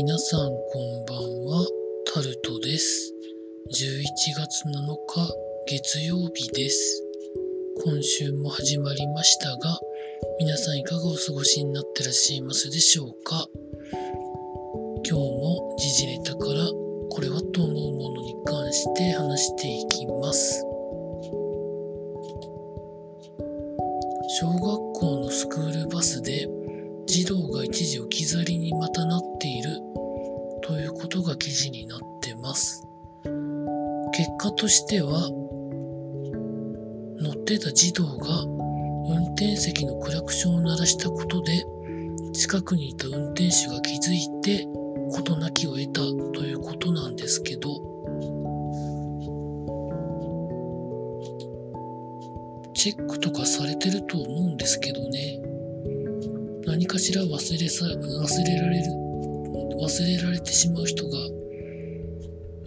皆さんこんばんは、タルトです。11月7日月曜日です。今週も始まりましたが、皆さんいかがお過ごしになってらっしゃいますでしょうか？今日も時事ネタからこれはと思うものに関して話していきます。小学校のスクールバスで児童が一時置き去りにまたなっているということが記事になってます。結果としては、乗ってた児童が運転席のクラクションを鳴らしたことで、近くにいた運転手が気づいて事なきを得たということなんですけど、チェックとかされてると思うんですけどね。何かしら忘れさ、忘れられる、忘れられてしまう人が、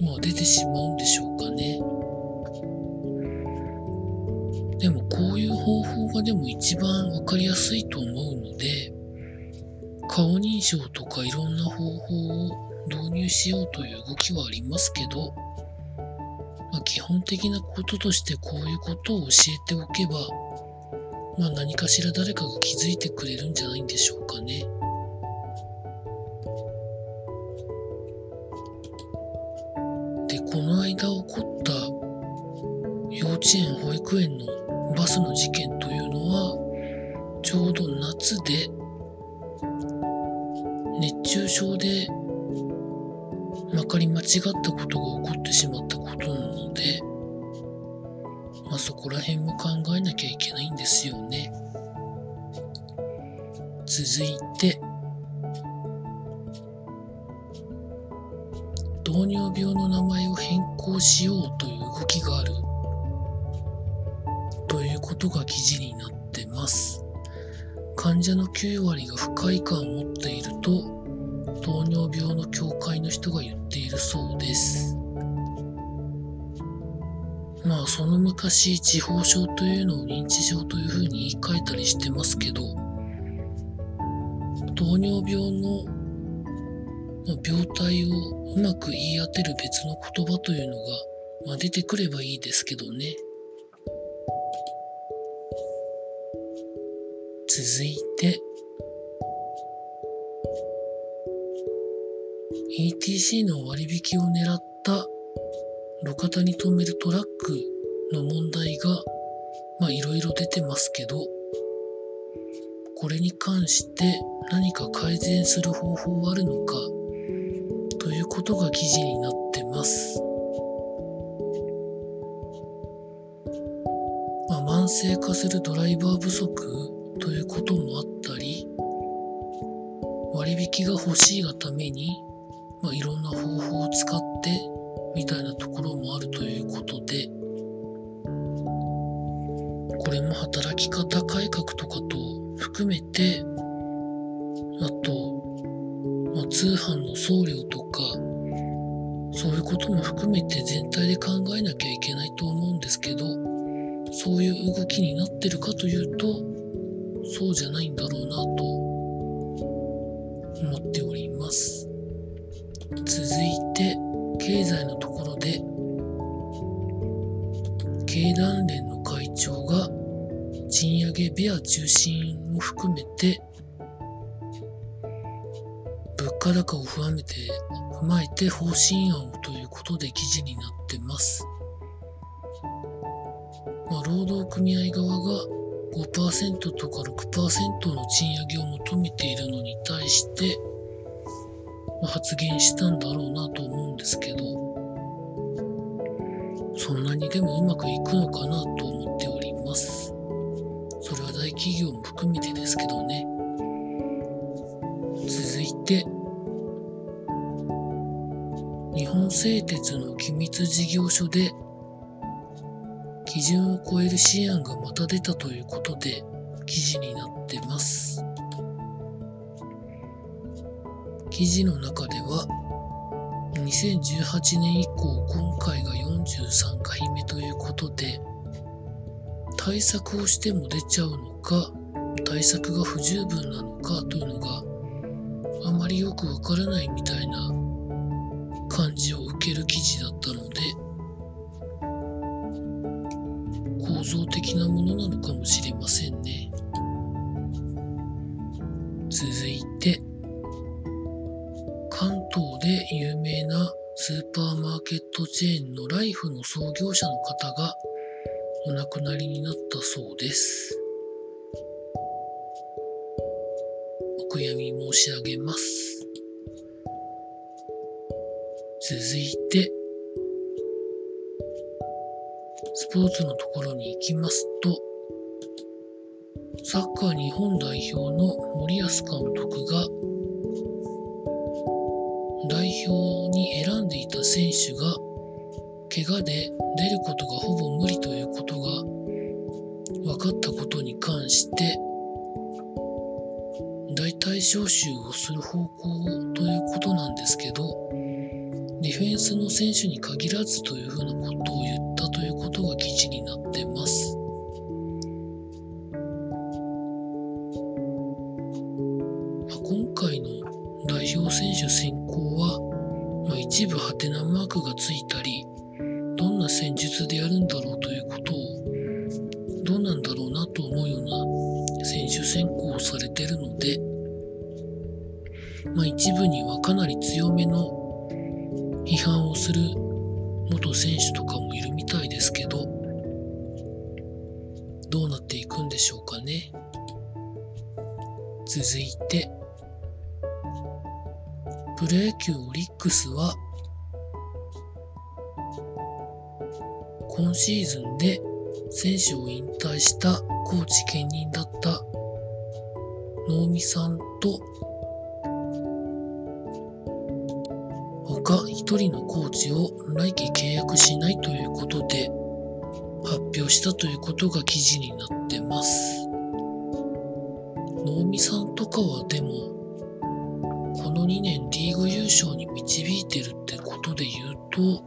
まあ出てしまうんでしょうかね。でもこういう方法がでも一番わかりやすいと思うので、顔認証とかいろんな方法を導入しようという動きはありますけど、まあ、基本的なこととしてこういうことを教えておけば、まあ何かしら誰かが気づいてくれるんじゃない稚園、保育園のバスの事件というのは、ちょうど夏で熱中症でまかり間違ったことが起こってしまったことなので、まあそこら辺も考えなきゃいけないんですよね。続いて、糖尿病の名前を変更しようという動きがあることが記事になってます。患者の9割が不快感を持っていると糖尿病の協会の人が言っているそうです。まあその昔地方症というのを認知症というふうに言い換えたりしてますけど糖尿病の病態をうまく言い当てる別の言葉というのが、まあ、出てくればいいですけどね。続いて ETC の割引を狙った路肩に止めるトラックの問題がまあいろいろ出てますけどこれに関して何か改善する方法はあるのかということが記事になってます。まあ、慢性化するドライバー不足ということもあったり割引が欲しいがために、まあ、いろんな方法を使ってみたいなところもあるということでこれも働き方改革とかと含めてあと、まあ、通販の送料とかそういうことも含めて全体で考えなきゃいけないと思うんですけどそういう動きになってるかというとそうじゃないんだろうなと思っております続いて経済のところで経団連の会長が賃上げベア中心を含めて物価高を踏まえて踏まえて方針案をということで記事になってます。まあ、労働組合側が5%とか6%の賃上げを求めているのに対して、発言したんだろうなと思うんですけど、そんなにでもうまくいくのかなと思っております。それは大企業も含めてですけどね。続いて、日本製鉄の機密事業所で基準を超える試案がまた出たということで記事になってます。記事の中では2018年以降今回が43回目ということで対策をしても出ちゃうのか対策が不十分なのかというのがあまりよくわからないみたいな感じを受ける記事だったので構造的なものなのかもしれませんね続いて関東で有名なスーパーマーケットチェーンのライフの創業者の方がお亡くなりになったそうです。お悔やみ申し上げます。続いて、スポーツのところに行きますと、サッカー日本代表の森保監督が代表に選んでいた選手が怪我で出ることがほぼ無理ということが分かったことに関して大体招集をする方向ということなんですけどディフェンスの選手に限らずというふうなことを言ったいうことが記事になってます。今回の代表選手選考は、まあ、一部ハテナマークがついたりどんな戦術でやるんだろうということをどうなんだろうなと思うような選手選考をされてるので、まあ、一部にはかなり強めの批判をする元選手とかもいるみたいですけどどうなっていくんでしょうかね。続いてプロ野球オリックスは今シーズンで選手を引退したコーチ兼任だった能見さんと人のコーチを来季契約しないということで発表したということが記事になってます。能見さんとかはでもこの2年リーグ優勝に導いてるってことで言うと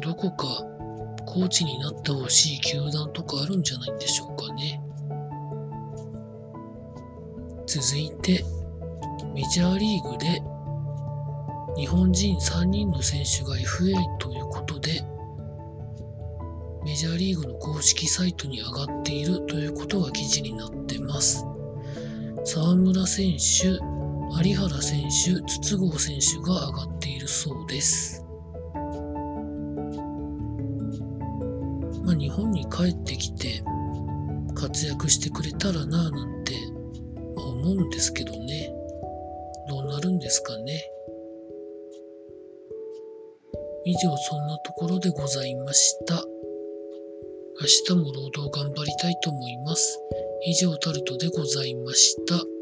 どこかコーチになってほしい球団とかあるんじゃないんでしょうかね。続いて、メジャーリーグで日本人3人の選手が FA ということで、メジャーリーグの公式サイトに上がっているということが記事になってます。沢村選手、有原選手、筒香選手が上がっているそうです。まあ、日本に帰ってきて活躍してくれたらなぁなんて思うんですけどね。どうなるんですかね。以上そんなところでございました。明日も労働頑張りたいと思います。以上タルトでございました。